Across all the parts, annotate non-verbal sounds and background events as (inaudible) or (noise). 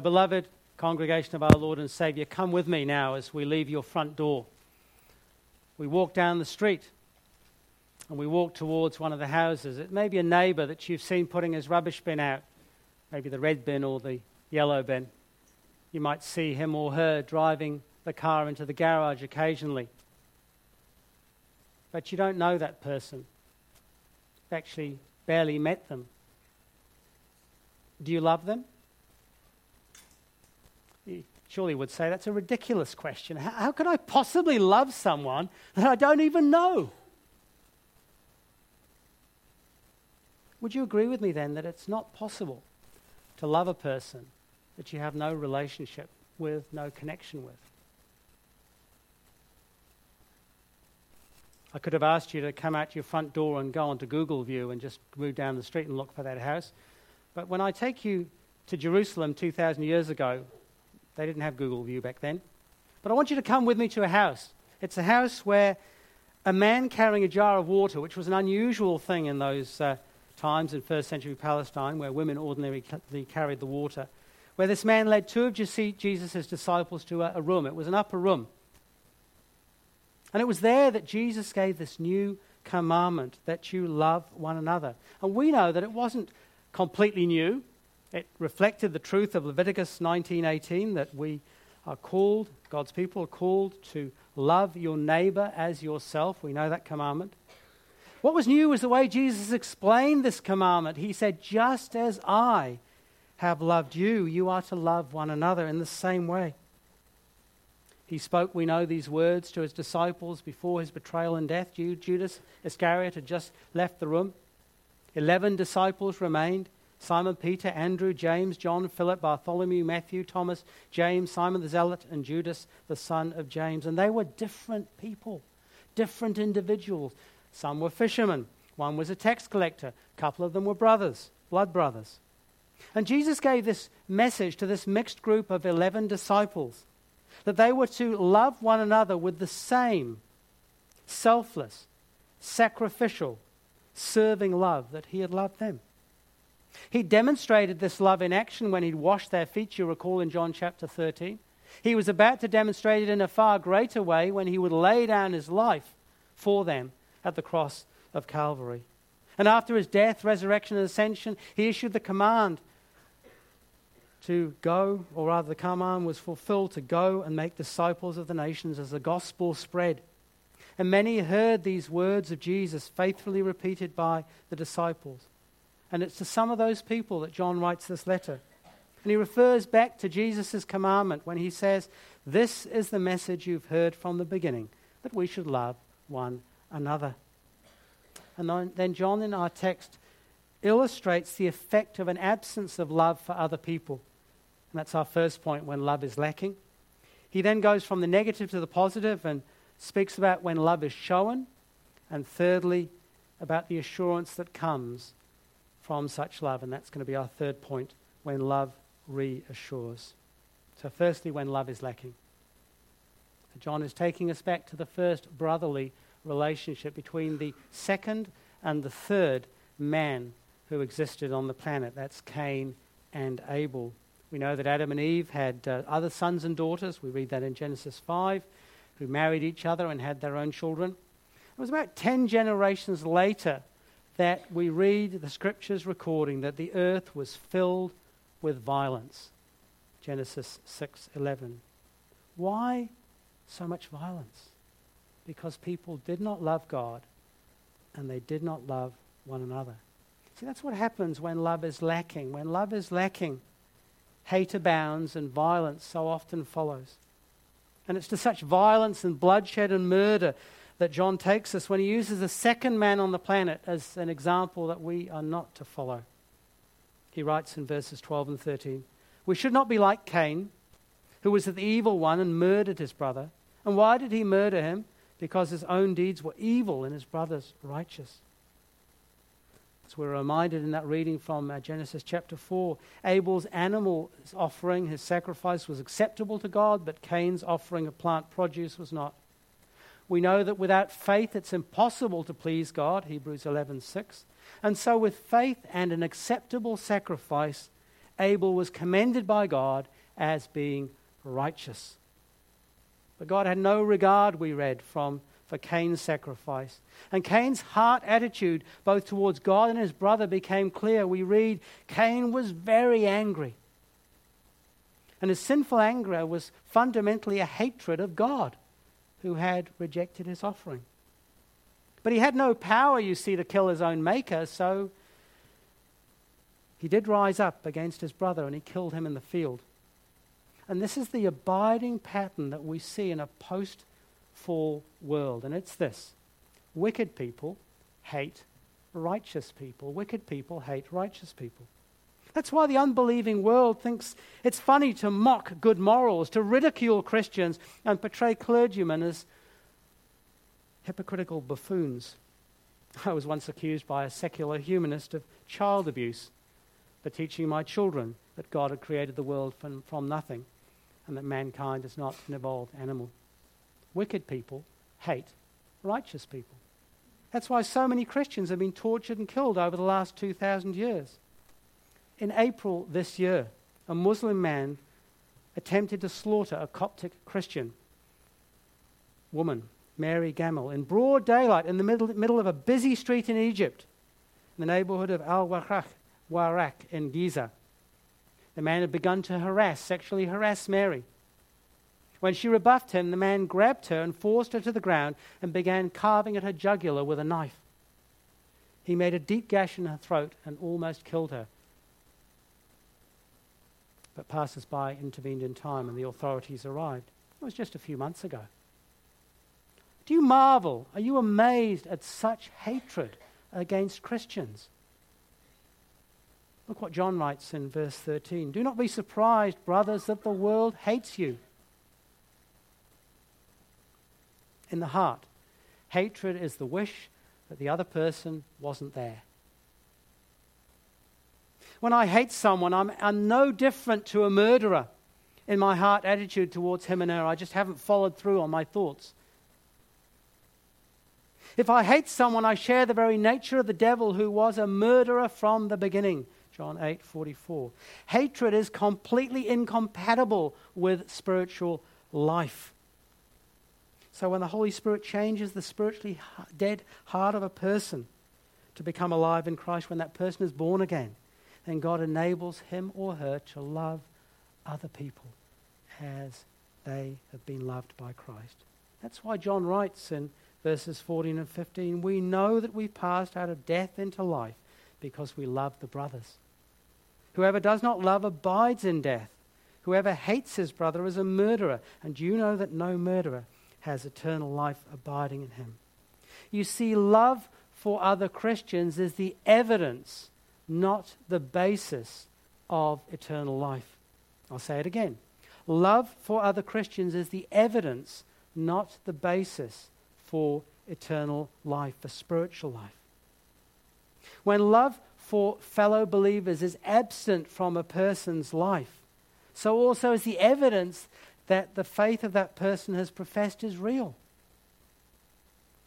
Beloved congregation of our Lord and Savior, come with me now as we leave your front door. We walk down the street and we walk towards one of the houses. It may be a neighbor that you've seen putting his rubbish bin out, maybe the red bin or the yellow bin. You might see him or her driving the car into the garage occasionally. But you don't know that person. You've actually barely met them. Do you love them? You surely would say that's a ridiculous question. How, how can I possibly love someone that I don't even know? Would you agree with me then that it's not possible to love a person that you have no relationship with, no connection with? I could have asked you to come out your front door and go onto Google View and just move down the street and look for that house. But when I take you to Jerusalem 2,000 years ago, they didn't have Google View back then. But I want you to come with me to a house. It's a house where a man carrying a jar of water, which was an unusual thing in those uh, times in first century Palestine, where women ordinarily carried the water, where this man led two of Jesus' disciples to a, a room. It was an upper room. And it was there that Jesus gave this new commandment that you love one another. And we know that it wasn't completely new. It reflected the truth of Leviticus 19:18 that we are called, God's people are called to love your neighbor as yourself. We know that commandment. What was new was the way Jesus explained this commandment. He said, "Just as I have loved you, you are to love one another in the same way." He spoke, we know, these words to his disciples before his betrayal and death. Judas Iscariot had just left the room. Eleven disciples remained Simon Peter, Andrew, James, John, Philip, Bartholomew, Matthew, Thomas, James, Simon the Zealot, and Judas, the son of James. And they were different people, different individuals. Some were fishermen, one was a tax collector, a couple of them were brothers, blood brothers. And Jesus gave this message to this mixed group of 11 disciples that they were to love one another with the same selfless, sacrificial, serving love that he had loved them. He demonstrated this love in action when he washed their feet, you recall in John chapter 13. He was about to demonstrate it in a far greater way when he would lay down his life for them at the cross of Calvary. And after his death, resurrection, and ascension, he issued the command to go, or rather, the command was fulfilled to go and make disciples of the nations as the gospel spread. And many heard these words of Jesus faithfully repeated by the disciples. And it's to some of those people that John writes this letter. And he refers back to Jesus' commandment when he says, This is the message you've heard from the beginning, that we should love one another. And then John in our text illustrates the effect of an absence of love for other people. And that's our first point when love is lacking. He then goes from the negative to the positive and speaks about when love is shown. And thirdly, about the assurance that comes from such love. And that's going to be our third point when love reassures. So, firstly, when love is lacking. John is taking us back to the first brotherly relationship between the second and the third man who existed on the planet. That's Cain and Abel. We know that Adam and Eve had uh, other sons and daughters. We read that in Genesis 5, who married each other and had their own children. It was about 10 generations later that we read the scriptures recording that the earth was filled with violence. Genesis 6:11. Why so much violence? Because people did not love God and they did not love one another. See, that's what happens when love is lacking. When love is lacking, hate abounds and violence so often follows. And it's to such violence and bloodshed and murder that John takes us when he uses the second man on the planet as an example that we are not to follow. He writes in verses 12 and 13 We should not be like Cain, who was the evil one and murdered his brother. And why did he murder him? Because his own deeds were evil and his brother's righteous. As we're reminded in that reading from uh, Genesis chapter 4, Abel's animal offering, his sacrifice, was acceptable to God, but Cain's offering of plant produce was not. We know that without faith it's impossible to please God, Hebrews 11:6. And so with faith and an acceptable sacrifice, Abel was commended by God as being righteous. But God had no regard, we read, from for Cain's sacrifice. And Cain's heart attitude, both towards God and his brother, became clear. We read Cain was very angry. And his sinful anger was fundamentally a hatred of God, who had rejected his offering. But he had no power, you see, to kill his own maker, so he did rise up against his brother and he killed him in the field. And this is the abiding pattern that we see in a post fall world, and it's this wicked people hate righteous people. Wicked people hate righteous people. That's why the unbelieving world thinks it's funny to mock good morals, to ridicule Christians, and portray clergymen as hypocritical buffoons. I was once accused by a secular humanist of child abuse for teaching my children that God had created the world from, from nothing and that mankind is not an evolved animal. Wicked people hate righteous people. That's why so many Christians have been tortured and killed over the last 2,000 years. In April this year, a Muslim man attempted to slaughter a Coptic Christian woman, Mary Gamel, in broad daylight in the middle, middle of a busy street in Egypt, in the neighborhood of Al Warak in Giza. The man had begun to harass, sexually harass Mary. When she rebuffed him, the man grabbed her and forced her to the ground and began carving at her jugular with a knife. He made a deep gash in her throat and almost killed her. But passers by intervened in time and the authorities arrived. It was just a few months ago. Do you marvel? Are you amazed at such hatred against Christians? Look what John writes in verse 13. Do not be surprised, brothers, that the world hates you. in the heart. Hatred is the wish that the other person wasn't there. When I hate someone, I'm, I'm no different to a murderer in my heart attitude towards him and her. I just haven't followed through on my thoughts. If I hate someone, I share the very nature of the devil who was a murderer from the beginning. John 8:44. Hatred is completely incompatible with spiritual life. So when the Holy Spirit changes the spiritually dead heart of a person to become alive in Christ, when that person is born again, then God enables him or her to love other people as they have been loved by Christ. That's why John writes in verses 14 and 15 We know that we've passed out of death into life because we love the brothers. Whoever does not love abides in death. Whoever hates his brother is a murderer, and you know that no murderer has eternal life abiding in him. You see, love for other Christians is the evidence, not the basis of eternal life. I'll say it again. Love for other Christians is the evidence, not the basis for eternal life, for spiritual life. When love for fellow believers is absent from a person's life, so also is the evidence that the faith of that person has professed is real.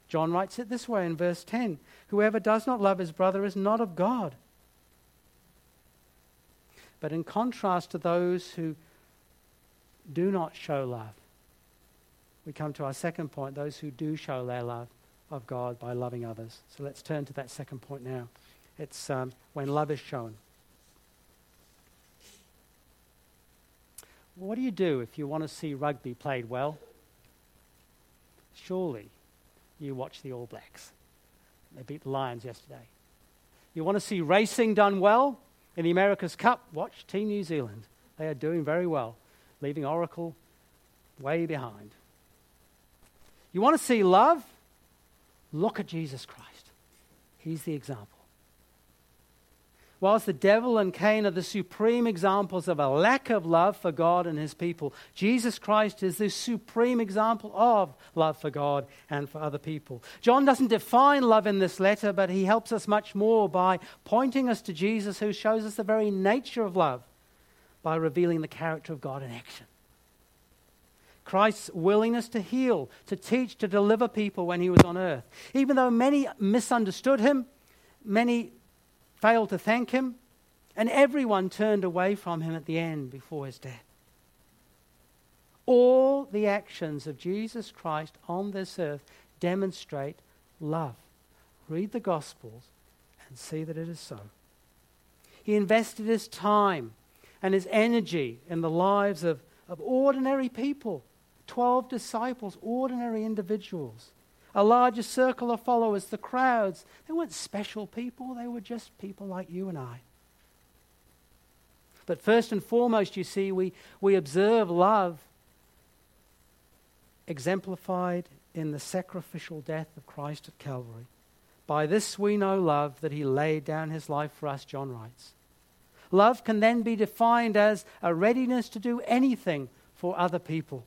John writes it this way in verse 10 Whoever does not love his brother is not of God. But in contrast to those who do not show love, we come to our second point those who do show their love of God by loving others. So let's turn to that second point now. It's um, when love is shown. What do you do if you want to see rugby played well? Surely you watch the All Blacks. They beat the Lions yesterday. You want to see racing done well in the America's Cup? Watch Team New Zealand. They are doing very well, leaving Oracle way behind. You want to see love? Look at Jesus Christ. He's the example. Whilst the devil and Cain are the supreme examples of a lack of love for God and his people, Jesus Christ is the supreme example of love for God and for other people. John doesn't define love in this letter, but he helps us much more by pointing us to Jesus, who shows us the very nature of love by revealing the character of God in action. Christ's willingness to heal, to teach, to deliver people when he was on earth. Even though many misunderstood him, many failed to thank him. And everyone turned away from him at the end before his death. All the actions of Jesus Christ on this earth demonstrate love. Read the Gospels and see that it is so. He invested his time and his energy in the lives of, of ordinary people 12 disciples, ordinary individuals. A larger circle of followers, the crowds. They weren't special people, they were just people like you and I. But first and foremost, you see, we, we observe love exemplified in the sacrificial death of Christ at Calvary. By this we know love, that he laid down his life for us, John writes. Love can then be defined as a readiness to do anything for other people,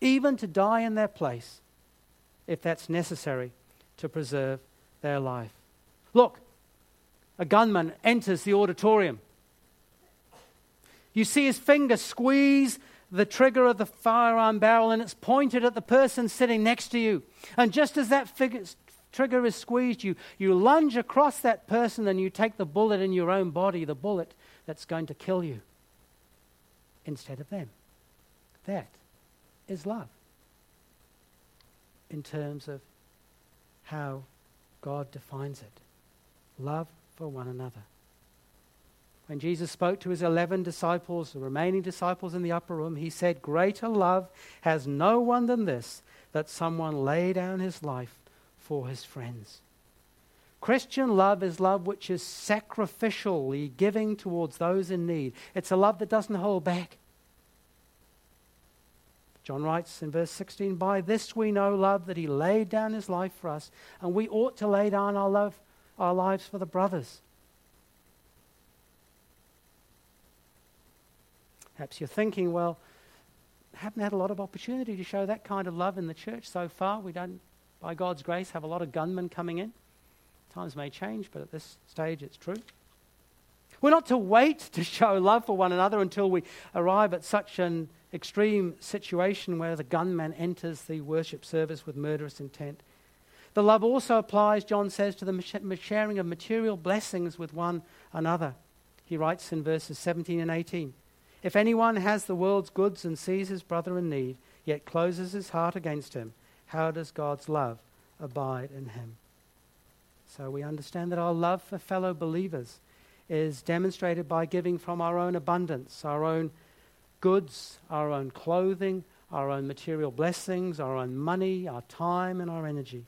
even to die in their place, if that's necessary to preserve their life. Look, a gunman enters the auditorium. You see his finger squeeze the trigger of the firearm barrel and it's pointed at the person sitting next to you. And just as that figure, trigger is squeezed, you, you lunge across that person and you take the bullet in your own body, the bullet that's going to kill you, instead of them. That is love in terms of how God defines it love for one another. When Jesus spoke to his 11 disciples, the remaining disciples in the upper room, he said, Greater love has no one than this, that someone lay down his life for his friends. Christian love is love which is sacrificially giving towards those in need. It's a love that doesn't hold back. John writes in verse 16, By this we know love, that he laid down his life for us, and we ought to lay down our, love, our lives for the brothers. Perhaps you're thinking, well, haven't had a lot of opportunity to show that kind of love in the church so far. We don't, by God's grace, have a lot of gunmen coming in. Times may change, but at this stage it's true. We're not to wait to show love for one another until we arrive at such an extreme situation where the gunman enters the worship service with murderous intent. The love also applies, John says, to the sharing of material blessings with one another. He writes in verses 17 and 18 If anyone has the world's goods and sees his brother in need, yet closes his heart against him, how does God's love abide in him? So we understand that our love for fellow believers is demonstrated by giving from our own abundance, our own goods, our own clothing, our own material blessings, our own money, our time, and our energy.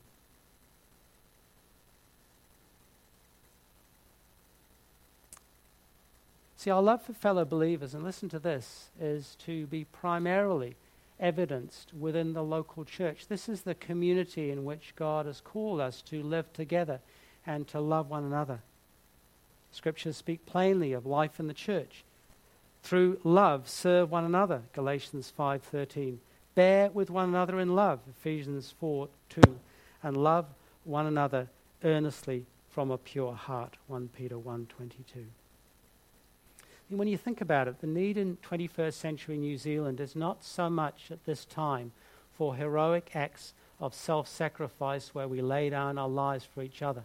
See, our love for fellow believers, and listen to this, is to be primarily evidenced within the local church. This is the community in which God has called us to live together and to love one another. Scriptures speak plainly of life in the church. Through love serve one another, Galatians 5:13. Bear with one another in love, Ephesians 4:2, and love one another earnestly from a pure heart, 1 Peter 1:22 when you think about it, the need in 21st century New Zealand is not so much at this time for heroic acts of self sacrifice where we lay down our lives for each other.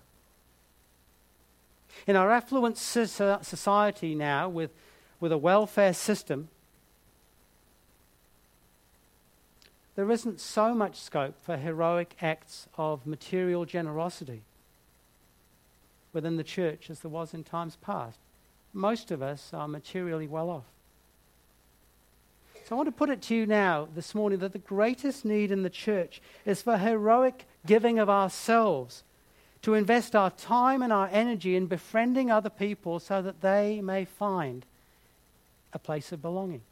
In our affluent society now, with, with a welfare system, there isn't so much scope for heroic acts of material generosity within the church as there was in times past most of us are materially well off. So I want to put it to you now, this morning, that the greatest need in the church is for heroic giving of ourselves, to invest our time and our energy in befriending other people so that they may find a place of belonging.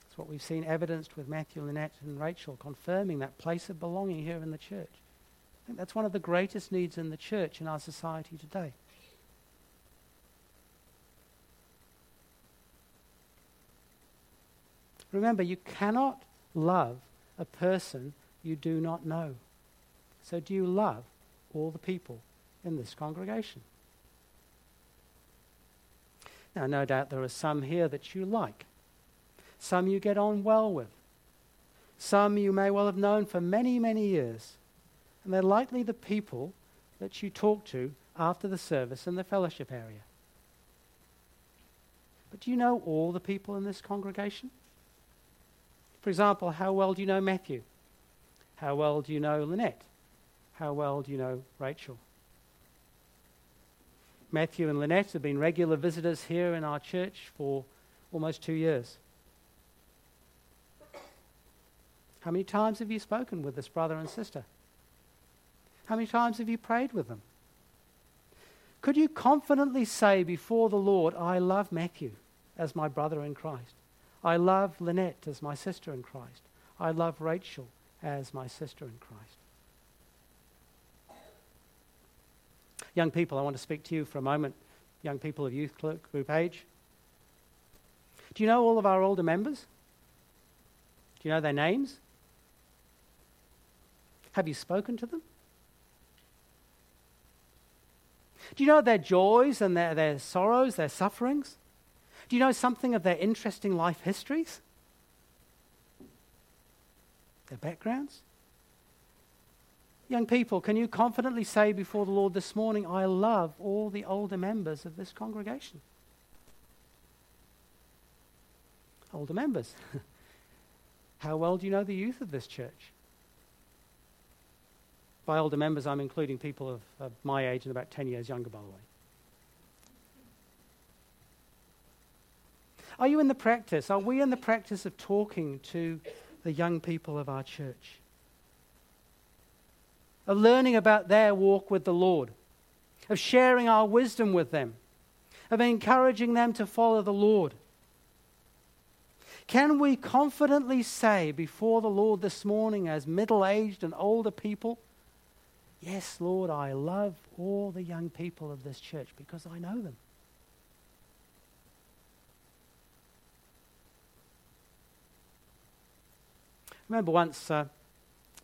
That's what we've seen evidenced with Matthew, Lynette, and Rachel, confirming that place of belonging here in the church. I think that's one of the greatest needs in the church in our society today. Remember, you cannot love a person you do not know. So, do you love all the people in this congregation? Now, no doubt there are some here that you like, some you get on well with, some you may well have known for many, many years. And they're likely the people that you talk to after the service in the fellowship area. But do you know all the people in this congregation? For example, how well do you know Matthew? How well do you know Lynette? How well do you know Rachel? Matthew and Lynette have been regular visitors here in our church for almost two years. How many times have you spoken with this brother and sister? How many times have you prayed with them? Could you confidently say before the Lord, I love Matthew as my brother in Christ? I love Lynette as my sister in Christ. I love Rachel as my sister in Christ. Young people, I want to speak to you for a moment. Young people of youth group age. Do you know all of our older members? Do you know their names? Have you spoken to them? Do you know their joys and their, their sorrows, their sufferings? Do you know something of their interesting life histories? Their backgrounds? Young people, can you confidently say before the Lord this morning, I love all the older members of this congregation? Older members. (laughs) How well do you know the youth of this church? By older members, I'm including people of, of my age and about 10 years younger, by the way. Are you in the practice? Are we in the practice of talking to the young people of our church? Of learning about their walk with the Lord, of sharing our wisdom with them, of encouraging them to follow the Lord. Can we confidently say before the Lord this morning, as middle aged and older people, Yes, Lord, I love all the young people of this church because I know them. Remember once uh,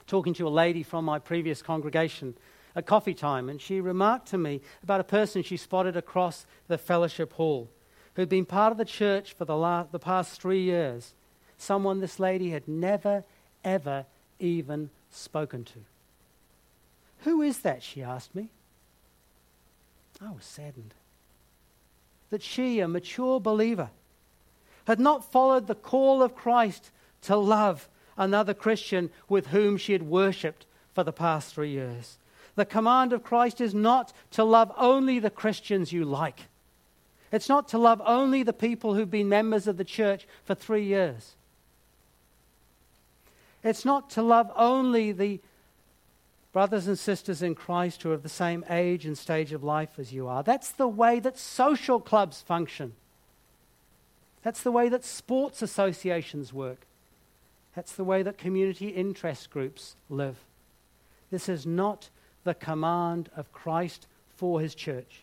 talking to a lady from my previous congregation at coffee time, and she remarked to me about a person she spotted across the fellowship hall who'd been part of the church for the, last, the past three years. Someone this lady had never, ever even spoken to. Who is that? she asked me. I was saddened that she, a mature believer, had not followed the call of Christ to love another Christian with whom she had worshipped for the past three years. The command of Christ is not to love only the Christians you like. It's not to love only the people who've been members of the church for three years. It's not to love only the brothers and sisters in Christ who are of the same age and stage of life as you are. That's the way that social clubs function. That's the way that sports associations work. That's the way that community interest groups live. This is not the command of Christ for his church.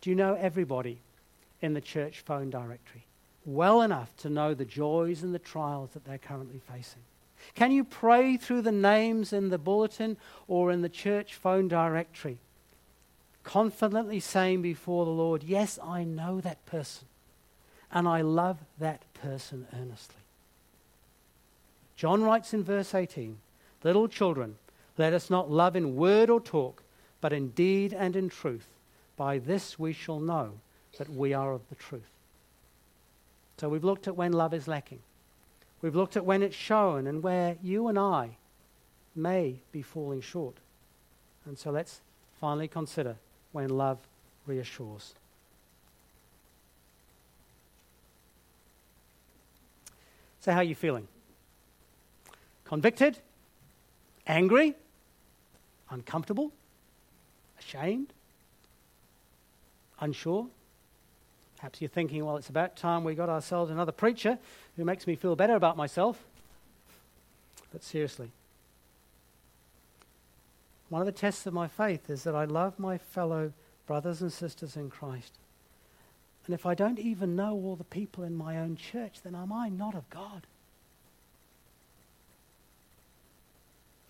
Do you know everybody in the church phone directory? well enough to know the joys and the trials that they're currently facing? Can you pray through the names in the bulletin or in the church phone directory, confidently saying before the Lord, Yes, I know that person, and I love that person earnestly? John writes in verse 18 Little children, let us not love in word or talk, but in deed and in truth. By this we shall know that we are of the truth. So we've looked at when love is lacking. We've looked at when it's shown and where you and I may be falling short. And so let's finally consider when love reassures. So, how are you feeling? Convicted? Angry? Uncomfortable? Ashamed? Unsure? Perhaps you're thinking, well, it's about time we got ourselves another preacher who makes me feel better about myself. But seriously, one of the tests of my faith is that I love my fellow brothers and sisters in Christ. And if I don't even know all the people in my own church, then am I not of God?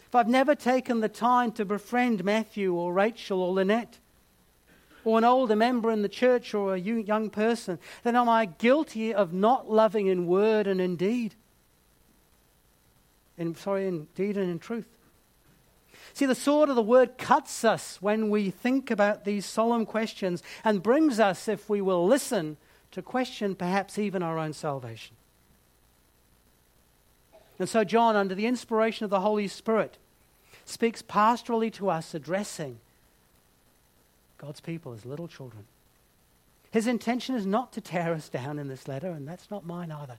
If I've never taken the time to befriend Matthew or Rachel or Lynette, or an older member in the church or a young person, then am I guilty of not loving in word and in deed? In, sorry, in deed and in truth. See, the sword of the word cuts us when we think about these solemn questions and brings us, if we will listen, to question perhaps even our own salvation. And so, John, under the inspiration of the Holy Spirit, speaks pastorally to us, addressing God's people as little children. His intention is not to tear us down in this letter, and that's not mine either.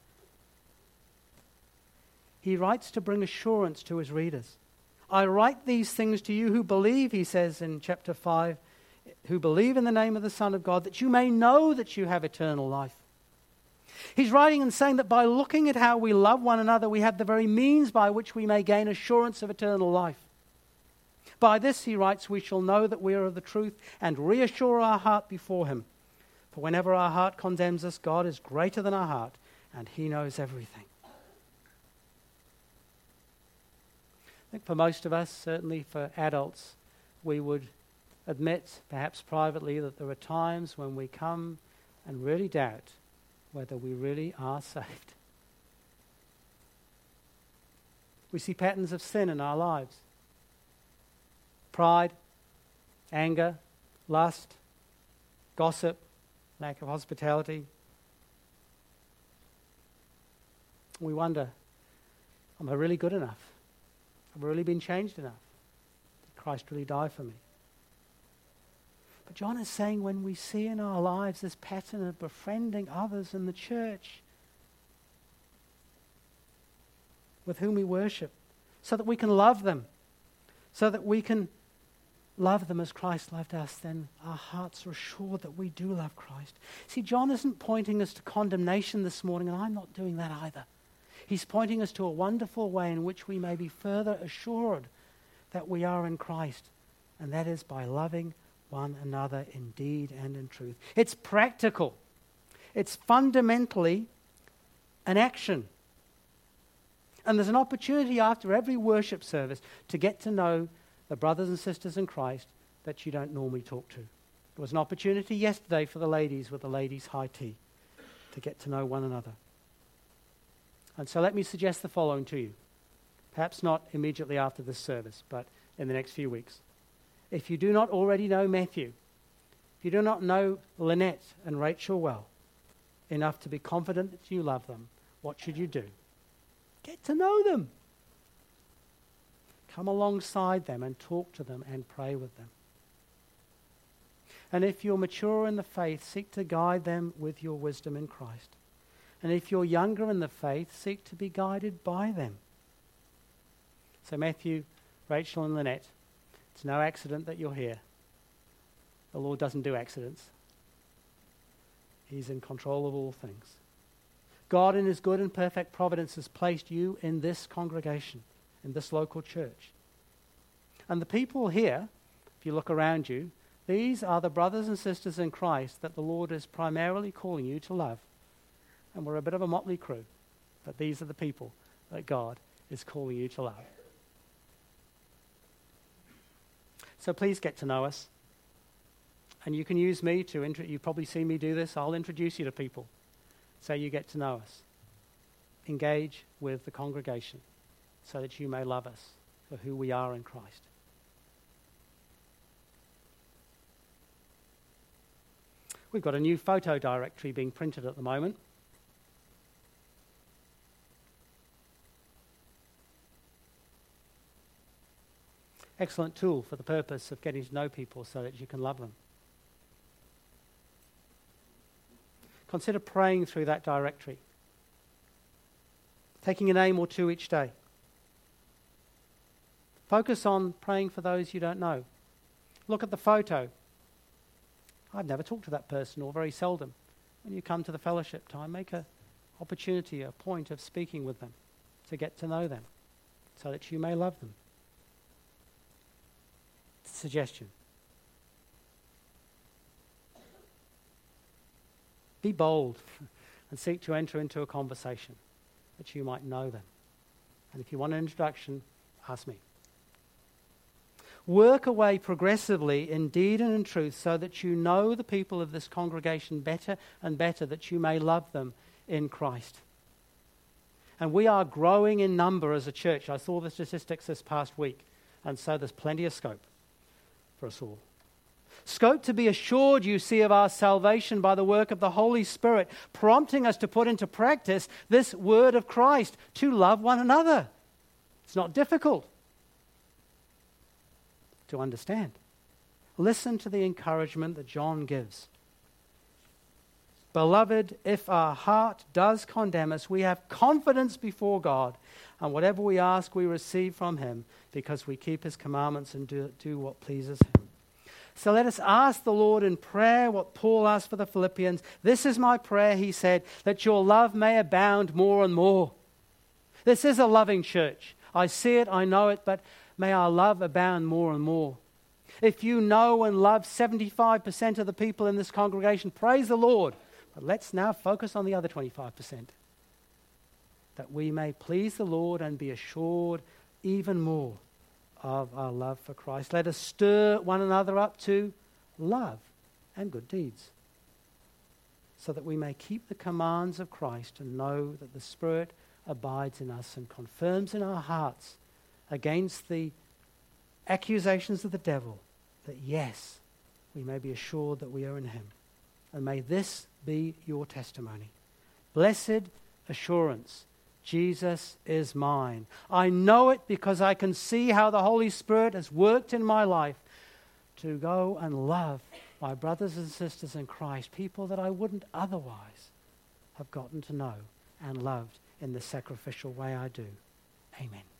He writes to bring assurance to his readers. I write these things to you who believe, he says in chapter 5, who believe in the name of the Son of God, that you may know that you have eternal life. He's writing and saying that by looking at how we love one another, we have the very means by which we may gain assurance of eternal life. By this, he writes, we shall know that we are of the truth and reassure our heart before him. For whenever our heart condemns us, God is greater than our heart, and he knows everything. Think for most of us, certainly for adults, we would admit, perhaps privately, that there are times when we come and really doubt whether we really are (laughs) saved. We see patterns of sin in our lives pride, anger, lust, gossip, lack of hospitality. We wonder am I really good enough? Have I really been changed enough? Did Christ really die for me? But John is saying when we see in our lives this pattern of befriending others in the church with whom we worship, so that we can love them, so that we can love them as Christ loved us, then our hearts are assured that we do love Christ. See, John isn't pointing us to condemnation this morning, and I'm not doing that either. He's pointing us to a wonderful way in which we may be further assured that we are in Christ, and that is by loving one another in deed and in truth. It's practical, it's fundamentally an action. And there's an opportunity after every worship service to get to know the brothers and sisters in Christ that you don't normally talk to. There was an opportunity yesterday for the ladies with the ladies' high tea to get to know one another. And so let me suggest the following to you. Perhaps not immediately after this service, but in the next few weeks if you do not already know Matthew, if you do not know Lynette and Rachel well enough to be confident that you love them, what should you do? Get to know them. Come alongside them and talk to them and pray with them. And if you're mature in the faith, seek to guide them with your wisdom in Christ. And if you're younger in the faith, seek to be guided by them. So, Matthew, Rachel, and Lynette, it's no accident that you're here. The Lord doesn't do accidents, He's in control of all things. God, in His good and perfect providence, has placed you in this congregation, in this local church. And the people here, if you look around you, these are the brothers and sisters in Christ that the Lord is primarily calling you to love. And we're a bit of a motley crew, but these are the people that God is calling you to love. So please get to know us. And you can use me to, intro- you've probably seen me do this. I'll introduce you to people so you get to know us. Engage with the congregation so that you may love us for who we are in Christ. We've got a new photo directory being printed at the moment. Excellent tool for the purpose of getting to know people so that you can love them. Consider praying through that directory, taking a name or two each day. Focus on praying for those you don't know. Look at the photo. I've never talked to that person, or very seldom. When you come to the fellowship time, make an opportunity, a point of speaking with them to get to know them so that you may love them suggestion. Be bold (laughs) and seek to enter into a conversation that you might know them. And if you want an introduction, ask me. Work away progressively in deed and in truth so that you know the people of this congregation better and better, that you may love them in Christ. And we are growing in number as a church. I saw the statistics this past week And so there's plenty of scope for us all. Scope to be assured, you see, of our salvation by the work of the Holy Spirit, prompting us to put into practice this word of Christ to love one another. It's not difficult to understand. Listen to the encouragement that John gives. Beloved, if our heart does condemn us, we have confidence before God, and whatever we ask, we receive from Him, because we keep His commandments and do, do what pleases Him. So let us ask the Lord in prayer what Paul asked for the Philippians. This is my prayer, he said, that your love may abound more and more. This is a loving church. I see it, I know it, but may our love abound more and more. If you know and love 75% of the people in this congregation, praise the Lord. But let's now focus on the other 25%. That we may please the Lord and be assured even more of our love for Christ. Let us stir one another up to love and good deeds so that we may keep the commands of Christ and know that the Spirit abides in us and confirms in our hearts against the accusations of the devil that yes, we may be assured that we are in him. And may this be your testimony. Blessed assurance. Jesus is mine. I know it because I can see how the Holy Spirit has worked in my life to go and love my brothers and sisters in Christ, people that I wouldn't otherwise have gotten to know and loved in the sacrificial way I do. Amen.